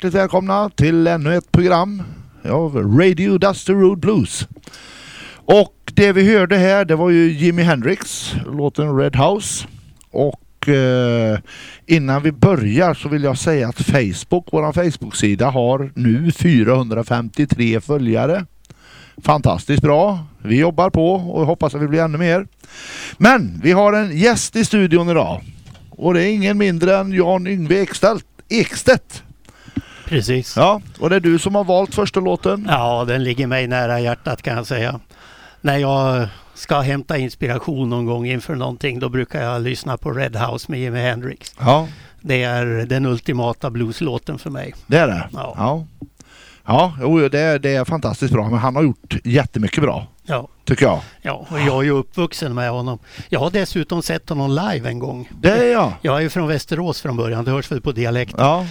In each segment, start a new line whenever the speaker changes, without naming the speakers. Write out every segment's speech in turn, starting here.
hjärtligt välkomna till ännu ett program av Radio Dusty Road Blues. Och det vi hörde här det var ju Jimi Hendrix, låten Red House. Och eh, innan vi börjar så vill jag säga att Facebook, vår Facebook-sida har nu 453 följare. Fantastiskt bra. Vi jobbar på och hoppas att vi blir ännu mer. Men vi har en gäst i studion idag. Och det är ingen mindre än Jan Yngve Ekstedt. Ekstedt.
Precis.
Ja, och det är du som har valt första låten.
Ja, den ligger mig nära hjärtat kan jag säga. När jag ska hämta inspiration någon gång inför någonting, då brukar jag lyssna på Red House med Jimi Hendrix.
Ja,
Det är den ultimata blueslåten för mig.
det är det.
Ja.
Ja, ja jo, det, är, det är fantastiskt bra. Men han har gjort jättemycket bra.
Ja,
tycker jag.
Ja, och jag är ju uppvuxen med honom. Jag har dessutom sett honom live en gång.
Det är jag.
Jag är ju från Västerås från början, det hörs väl på dialekt.
Ja,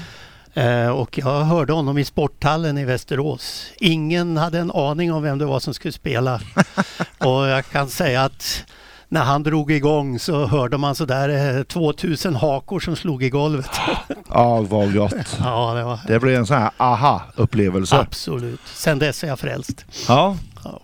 och jag hörde honom i sporthallen i Västerås. Ingen hade en aning om vem det var som skulle spela. och jag kan säga att när han drog igång så hörde man sådär eh, 2000 hakor som slog i golvet.
ja vad gott.
ja, det var
Det blir en sån här aha-upplevelse.
absolut. Sen dess är jag frälst.
Ja.
Ja.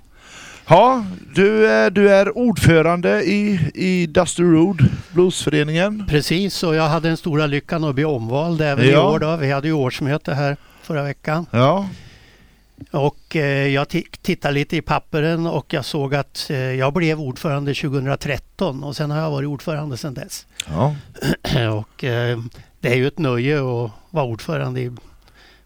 Ja, du är, du är ordförande i, i Dusty Road Bluesföreningen.
Precis, och jag hade den stora lyckan att bli omvald även i
Ja.
år. Då. Vi hade ju årsmöte här förra veckan.
Ja,
Och eh, jag ti- tittade lite i papperen och jag såg att eh, jag blev ordförande 2013 och sen har jag varit ordförande sedan dess.
ja.
och eh, det är ju ett nöje att vara ordförande i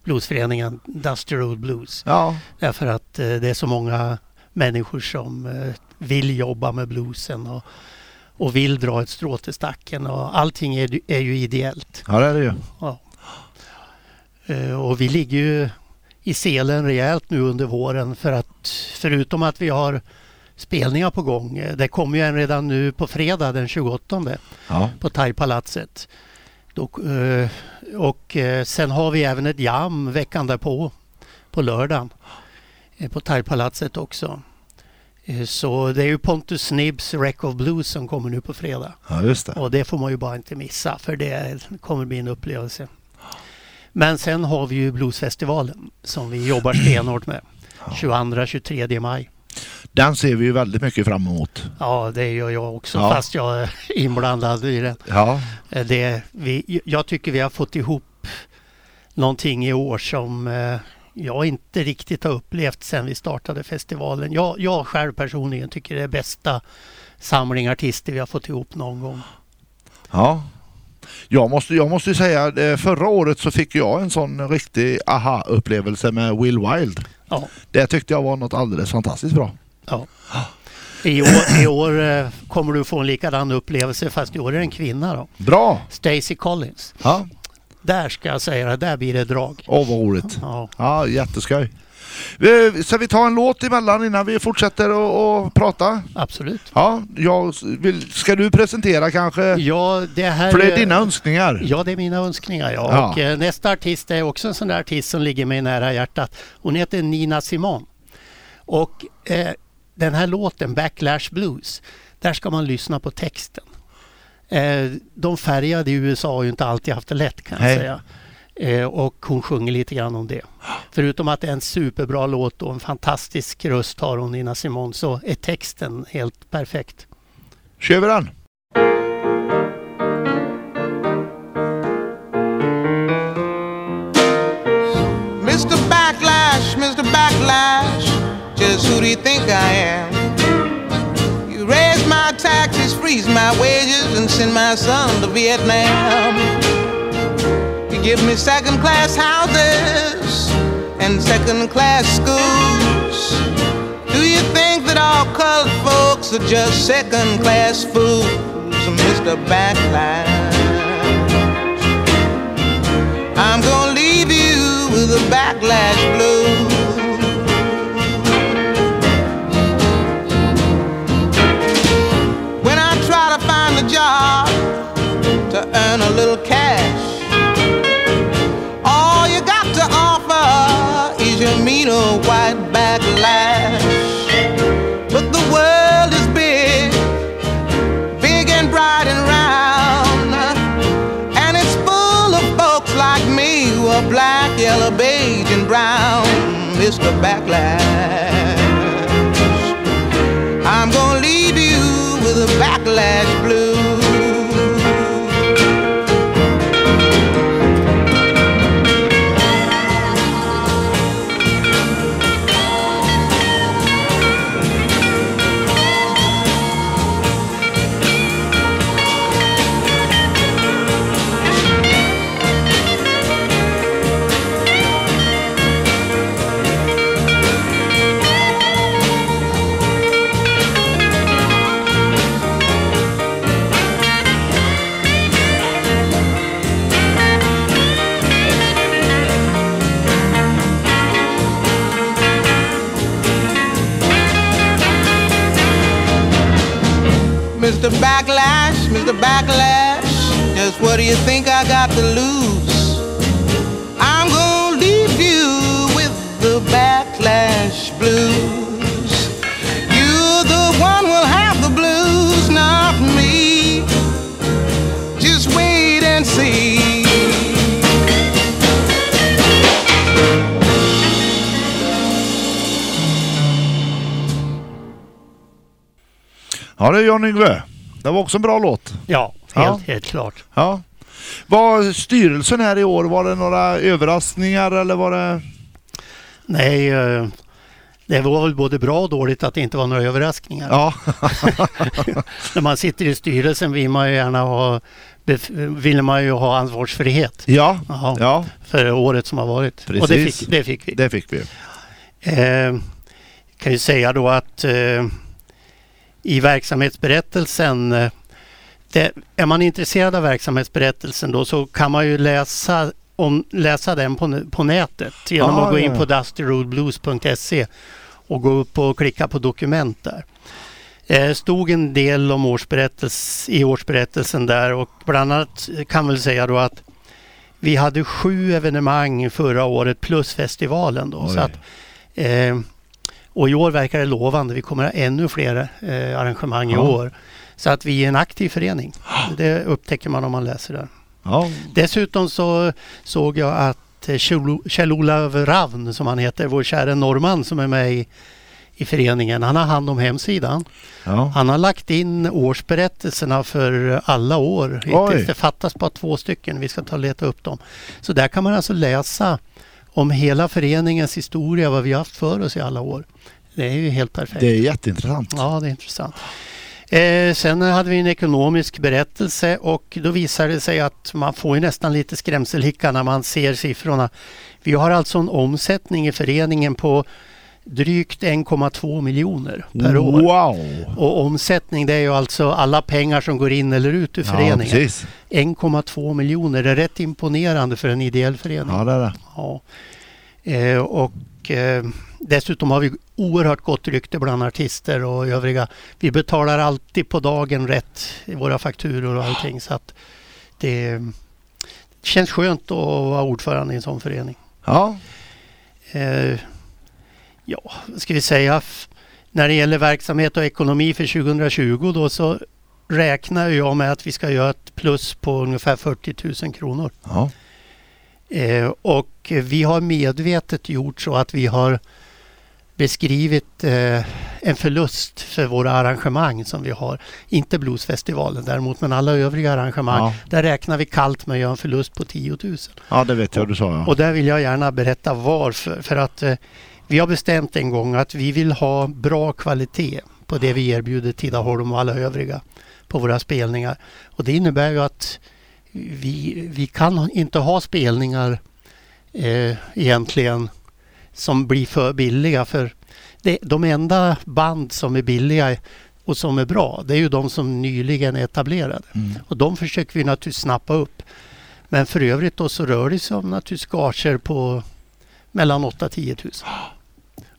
bluesföreningen Dusty Road Blues.
ja.
Därför att eh, det är så många människor som eh, vill jobba med bluesen och, och vill dra ett strå till stacken och allting är, är ju ideellt.
ja det är det ju.
Eh, Och vi ligger ju i selen rejält nu under våren för att förutom att vi har spelningar på gång. eh, Det kommer ju en redan nu på fredag den 28
Ja.
på Thaipalatset. Och eh, sen har vi även ett jam veckan därpå på lördagen på Thaipalatset också. Eh, Så det är ju Pontus Snibbs Wreck of Blues som kommer nu på fredag.
ja, just det.
Och det får man ju bara inte missa för det kommer bli en upplevelse. Men sen har vi ju Bluesfestivalen som vi jobbar stenhårt med. 22-23 maj.
Den ser vi ju väldigt mycket fram emot.
Ja, det gör jag också
Ja.
fast jag är inblandad i det.
Ja,
Eh, det vi, jag tycker vi har fått ihop någonting i år som eh, jag inte riktigt har upplevt sedan vi startade festivalen. Jag, jag själv personligen tycker det är bästa samling artister vi har fått ihop någon gång.
ja. Jag måste, jag måste säga, förra året så fick jag en sån riktig aha-upplevelse med Will Wild.
Ja.
Det tyckte jag var något alldeles fantastiskt bra.
Ja. I år, I år eh, kommer du få en likadan upplevelse fast i år är det en kvinna då.
Bra!
Stacy Collins.
Ja,
Där ska jag säga det, där blir det drag.
åh vad roligt.
Ja,
Ja, jätteskoj. Ska vi ta en låt emellan innan vi fortsätter att att prata?
absolut.
Ja, jag vill, ska du presentera kanske?
Ja, det här
För det är dina önskningar.
Ja, det är mina önskningar. Ja.
Ja.
Och, eh, nästa artist är också en sån där artist som ligger mig nära hjärtat. Hon heter Nina Simon. Och eh, den här låten, Backlash Blues, där ska man lyssna på texten. Eh, de färgade i USA har ju inte alltid haft det lätt kan jag
Nej.
säga. Eh, och hon sjunger lite grann om det. Förutom att det är en superbra låt och en fantastisk röst har hon, Nina Simon, så är texten helt perfekt.
Kör vi den?
Mr. Backlash, Mr. Backlash, just who do you think I am? You raise my taxes, freeze my and send my son to Vietnam. You give me second class houses and second class schools. Do you think that all colored folks are just second class fools, Mr. Backlash? I'm gonna leave you with a backlash blues. Job to earn a little cash, all you got to offer is your mean old white backlash. But the world is big, big and bright and round. And it's full of folks like me who are black, yellow, beige, and brown. Mr. Backlash.
Det Jan Yngve. Det var också en bra låt.
Ja,
Ja.
helt, helt klart.
Ja. Var styrelsen här i år, var det några överraskningar eller var det...
Nej, eh, det var väl både bra och dåligt att det inte var några överraskningar.
Ja,
När man sitter i styrelsen vill man ju gärna ha, vill man ju ha ansvarsfrihet
ja, ja
för året som har varit. Och det
Precis.
fick, det fick vi.
det fick vi.
Eh, kan ju säga då att eh, i verksamhetsberättelsen eh, det, är man intresserad av verksamhetsberättelsen då så kan man ju läsa, om, läsa den på, på nätet genom
Ah,
att gå in på dustyroadblues.se och gå upp och klicka på dokument där. Det stod en del om årsberättelse, i årsberättelsen där och bland annat kan väl säga då att vi hade sju evenemang förra året plus festivalen. Då,
Oj.
så att, eh, och i år verkar det lovande. Vi kommer ha ännu fler eh, arrangemang i
Ja.
år. Så att vi är en aktiv förening. Det upptäcker man om man läser där.
Ja,
Dessutom så såg jag att eh, Kjell- Kjell-Olav Ravn, som han heter, vår kära norrman som är med i, i föreningen, han har hand om hemsidan.
ja.
Han har lagt in årsberättelserna för alla år.
Oj.
Det fattas bara två stycken. Vi ska ta och leta upp dem. Så där kan man alltså läsa om hela föreningens historia, vad vi har haft för oss i alla år. Det är ju helt perfekt.
Det är jätteintressant.
Ja, det är intressant. Eh, sen hade vi en ekonomisk berättelse och då visade det sig att man får ju nästan lite skrämselhicka när man ser siffrorna. Vi har alltså en omsättning i föreningen på drygt 1,2 miljoner per år.
Wow!
Och omsättning det är ju alltså alla pengar som går in eller ut ur
Ja,
föreningen.
precis.
1,2 miljoner, det är rätt imponerande för en ideell förening.
Ja, det är det.
Ja. Eh, och eh, dessutom har vi oerhört gott rykte bland artister och övriga. Vi betalar alltid på dagen rätt i våra fakturor och allting. Så att det känns skönt att vara ordförande i en sån förening.
Ja,
Eh, ja, vad ska vi säga? När det gäller verksamhet och ekonomi för 2020 då så räknar jag med att vi ska göra ett plus på ungefär 40 000 kronor.
ja.
Eh, och vi har medvetet gjort så att vi har beskrivit eh, en förlust för våra arrangemang som vi har. Inte Bluesfestivalen däremot, men alla övriga arrangemang.
Ja.
Där räknar vi kallt med att göra en förlust på 10 000.
ja, det vet jag du sa ja.
Och där vill jag gärna berätta varför. För att eh, vi har bestämt en gång att vi vill ha bra kvalitet på det vi erbjuder Tidaholm och alla övriga på våra spelningar. Och det innebär ju att vi, vi kan inte ha spelningar eh, egentligen som blir för billiga. För det, de enda band som är billiga och som är bra, det är ju de som nyligen är etablerade.
Mm.
Och de försöker vi naturligtvis snappa upp. Men för övrigt då så rör det sig om naturligtvis gager på mellan 8 10 000.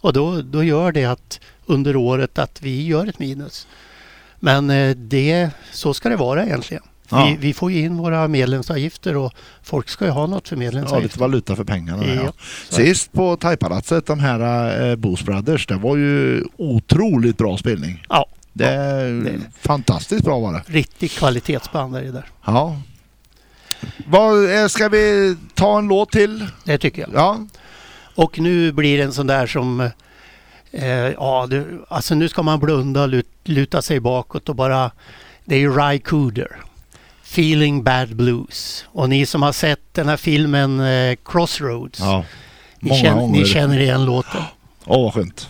Och då, då gör det att under året att vi gör ett minus. Men eh, det, så ska det vara egentligen.
Ja.
Vi, vi får ju in våra medlemsavgifter och folk ska ju ha något för
Ja, lite
medlemsavgifter.
valuta för pengarna. Ja.
Ja,
Sist på Thaipalatset, de här eh, Boost Brothers, det var ju otroligt bra spelning.
Ja.
Det är
det-
fantastiskt bra var det.
Riktigt kvalitetsband är det där.
Ja. Vad, eh, ska vi ta en låt till?
Det tycker jag.
Ja,
Och nu blir det en sån där som... Eh, ja, det, alltså nu ska man blunda och lut, luta sig bakåt och bara... Det är ju Ry Cooder. Feeling Bad Blues. Och ni som har sett den här filmen eh, Crossroads.
ja.
ni, känner, ni känner igen låten.
Åh, vad skönt.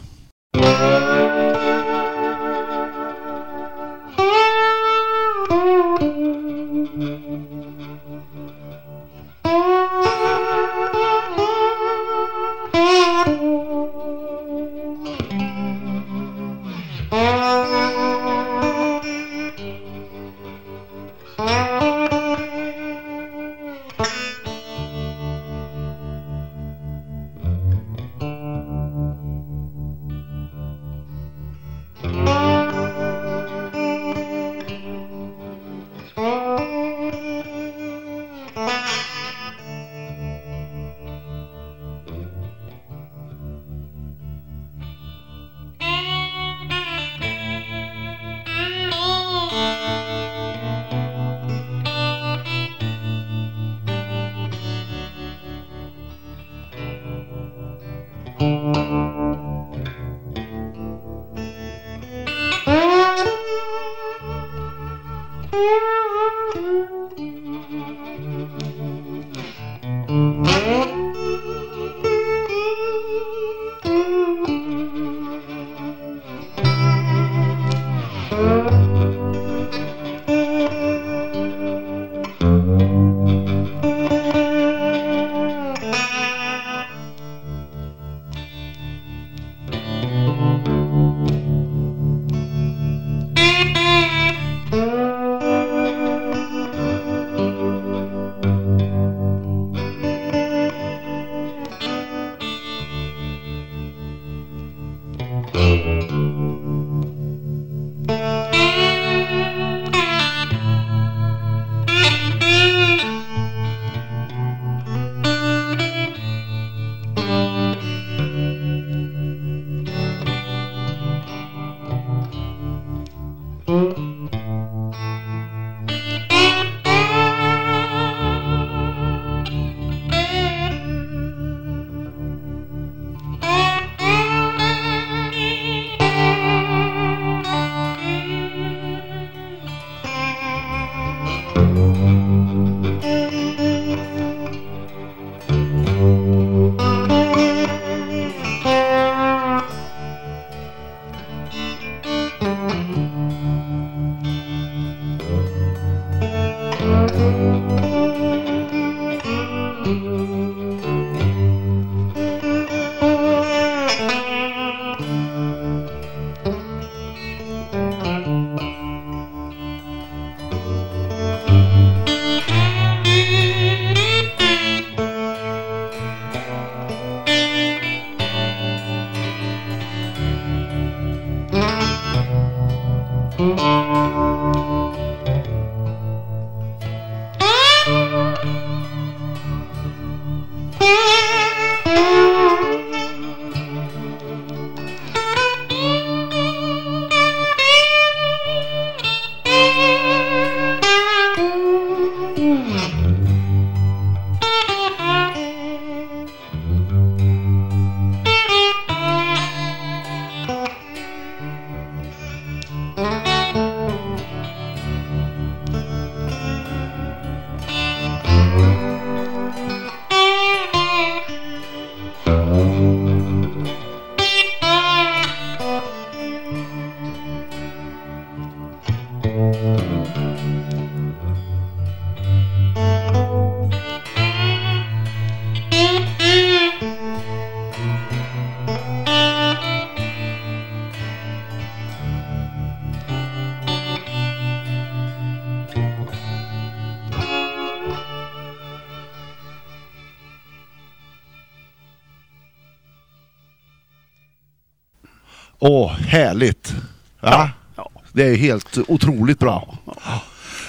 Åh, härligt. Ja,
Ja.
Det är helt otroligt bra.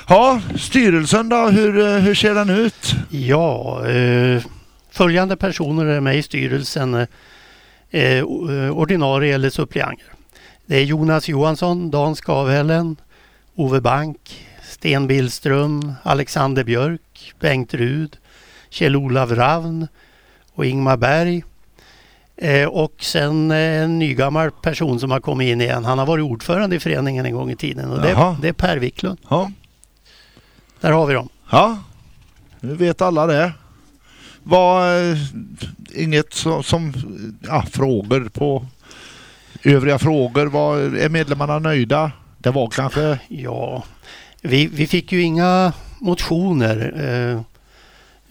Ja, styrelsen då, hur, eh, hur ser den ut?
Ja, eh, följande personer är med i styrelsen. Eh, o- eh, ordinarie eller suppleanter. Det är Jonas Johansson, Dan Skavhällen, Ove Bank, Sten Billström, Alexander Björk, Bengt Rud, Kjell-Olav Ravn och Ingmar Berg. Eh, och sen eh, en nygammal person som har kommit in igen. Han har varit ordförande i föreningen en gång i tiden och det, det är Per Wiklund.
Ja,
Där har vi dem.
ja. nu vet alla det. Var eh, inget som, som ja, frågor på övriga frågor. Var, är medlemmarna nöjda? Det var kanske...
Ja, vi, vi fick ju inga motioner.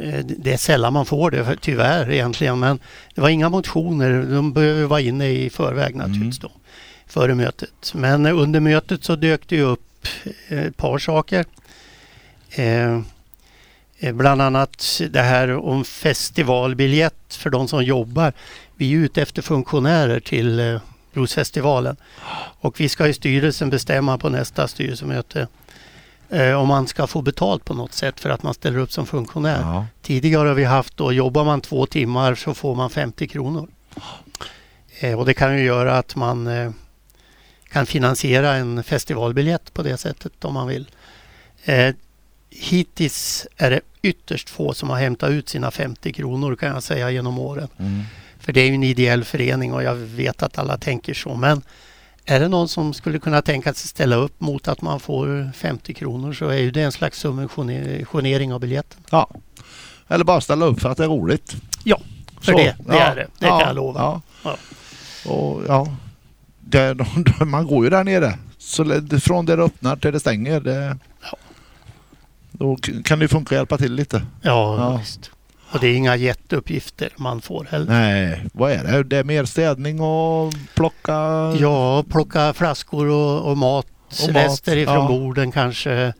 Eh, det är sällan man får det tyvärr egentligen. Men det var inga motioner. De behöver vara inne i förväg naturligtvis då. Före mötet. Men eh, under mötet så dök det ju upp eh, ett par saker. Eh, Bland annat det här om festivalbiljett för de som jobbar. Vi är ute efter funktionärer till Bluesfestivalen. Och vi ska i styrelsen bestämma på nästa styrelsemöte om man ska få betalt på något sätt för att man ställer upp som funktionär.
Ja.
Tidigare har vi haft då, jobbar man två timmar så får man 50 kronor. Eh, och det kan ju göra att man eh, kan finansiera en festivalbiljett på det sättet om man vill. Eh, hittills är det ytterst få som har hämtat ut sina 50 kronor kan jag säga genom åren.
Mm.
För det är ju en ideell förening och jag vet att alla tänker så. Men är det någon som skulle kunna tänka sig ställa upp mot att man får 50 kronor så är ju det en slags subventionering av biljetten.
ja. Eller bara ställa upp för att det är roligt.
Ja, för
Så,
det, det
ja,
är det. Det
ja,
kan jag lova.
Ja.
Ja.
Och, ja. Det, man går ju där nere. Så från det det öppnar till det stänger. Det, Då k- kan det funka att hjälpa till lite.
Ja,
Ja.
visst. Och det är inga jätteuppgifter man får heller.
Nej, vad är det? Det är mer städning och plocka...
Ja, plocka flaskor och, och mat,
Och mat,
ifrån
ja.
borden kanske.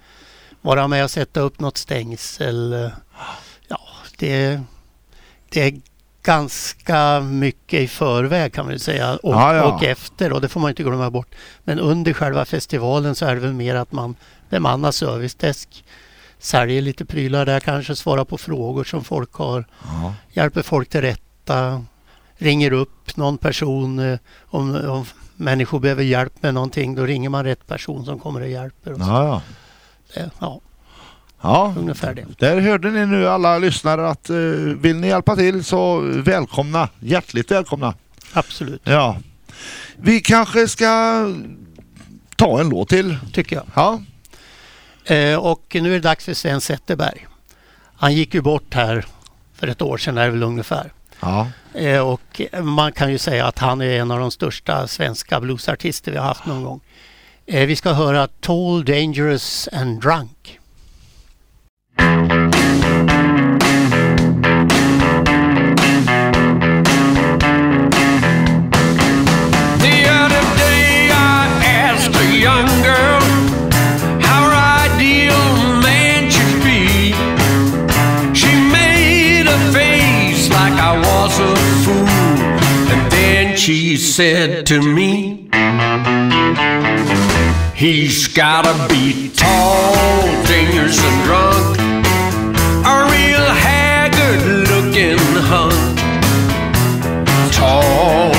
Vara med och sätta upp något stängsel. Ja, det, det är ganska mycket i förväg kan man säga och,
Ja, ja.
och efter och det får man inte glömma bort. Men under själva festivalen så är det väl mer att man bemannar servicedesk, säljer lite prylar där kanske, svarar på frågor som folk har,
Ja.
hjälper folk till rätta, ringer upp någon person eh, om, om människor behöver hjälp med någonting. Då ringer man rätt person som kommer och hjälper. Och.
Ja, ja.
Ja,
ja.
ungefär det.
Där hörde ni nu alla lyssnare att eh, vill ni hjälpa till så välkomna. Hjärtligt välkomna.
Absolut,
Ja. Vi kanske ska ta en låt till.
tycker jag.
Ja.
Eh, och nu är det dags för Sven Zetterberg. Han gick ju bort här för ett år sedan är det väl ungefär.
Ja.
Eh, och man kan ju säga att han är en av de största svenska bluesartister vi har haft någon gång. Eh, vi ska höra Tall, Dangerous and Drunk.
The other day I asked a young girl she said to me, He's gotta be tall, dangerous, and drunk, a real haggard looking hunk. Tall,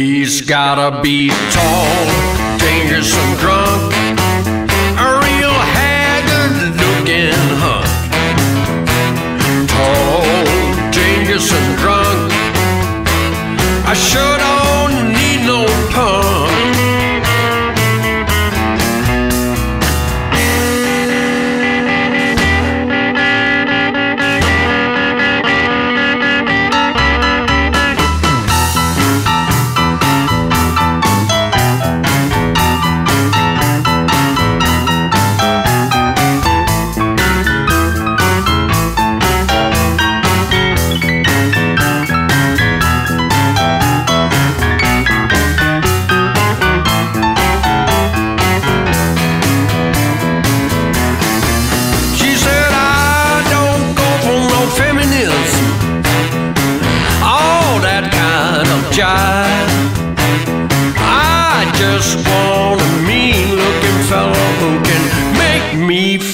He's gotta be tall, dangerous and drunk,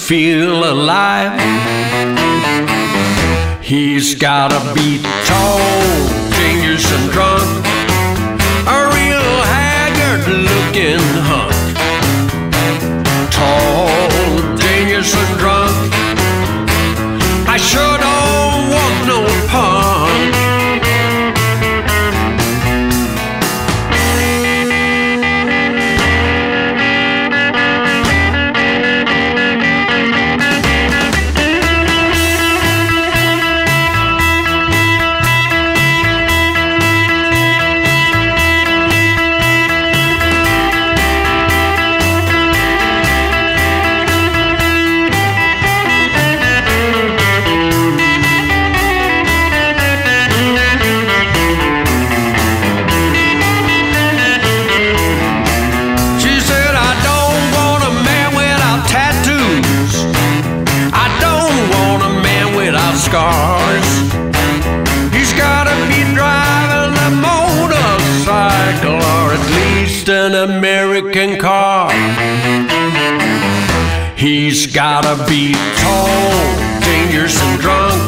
feel alive. He's gotta be tall, dangerous, and drunk, a real haggard looking hunk tall, dangerous and drunk. I sure don't American car. He's gotta be tall, dangerous, and drunk.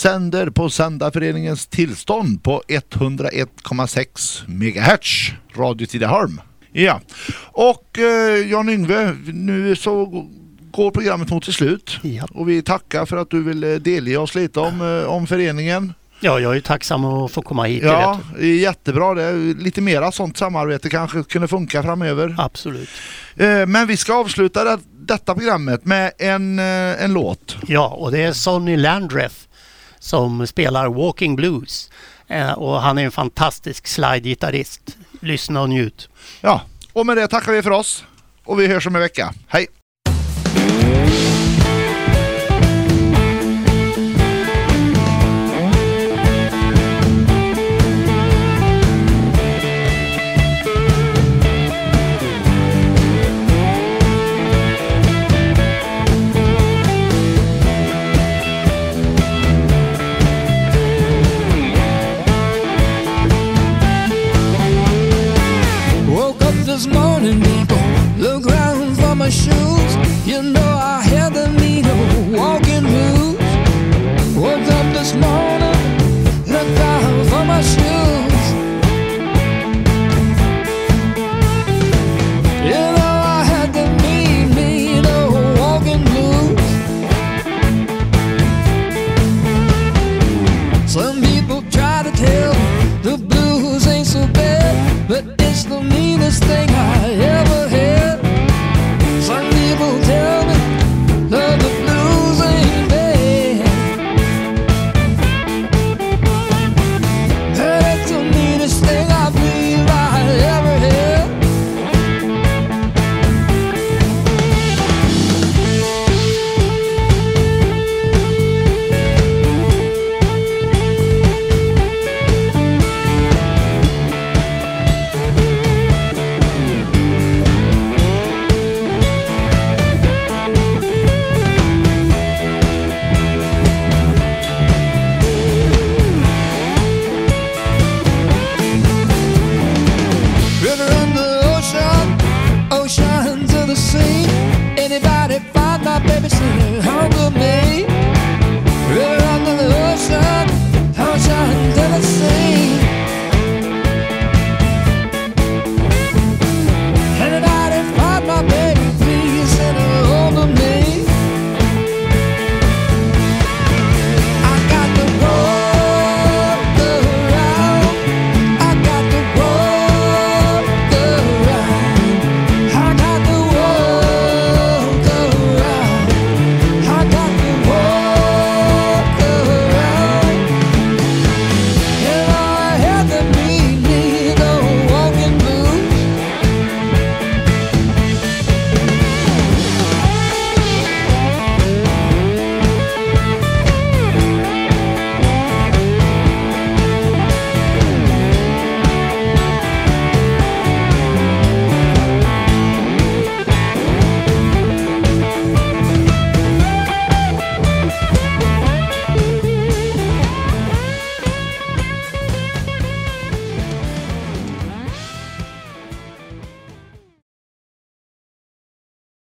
Sänder på Sändarföreningens tillstånd på 101,6 MHz. Radio Tidaholm. Ja, och eh, Jan Yngve, nu så går programmet mot sitt slut.
Ja.
Och vi tackar för att du ville delge oss lite om, eh, om föreningen.
ja, jag är tacksam att få komma hit.
Ja,
vet
det är jättebra det. Lite mera sånt samarbete kanske kunde funka framöver.
Absolut.
Eh, Men vi ska avsluta det, detta programmet med en, eh, en låt.
Ja, och det är Sonny Landreth som spelar Walking Blues. Eh, och han är en fantastisk slide-gitarrist. Lyssna och njut.
Ja, och med det tackar vi för oss. Och vi hörs om en vecka. Hej!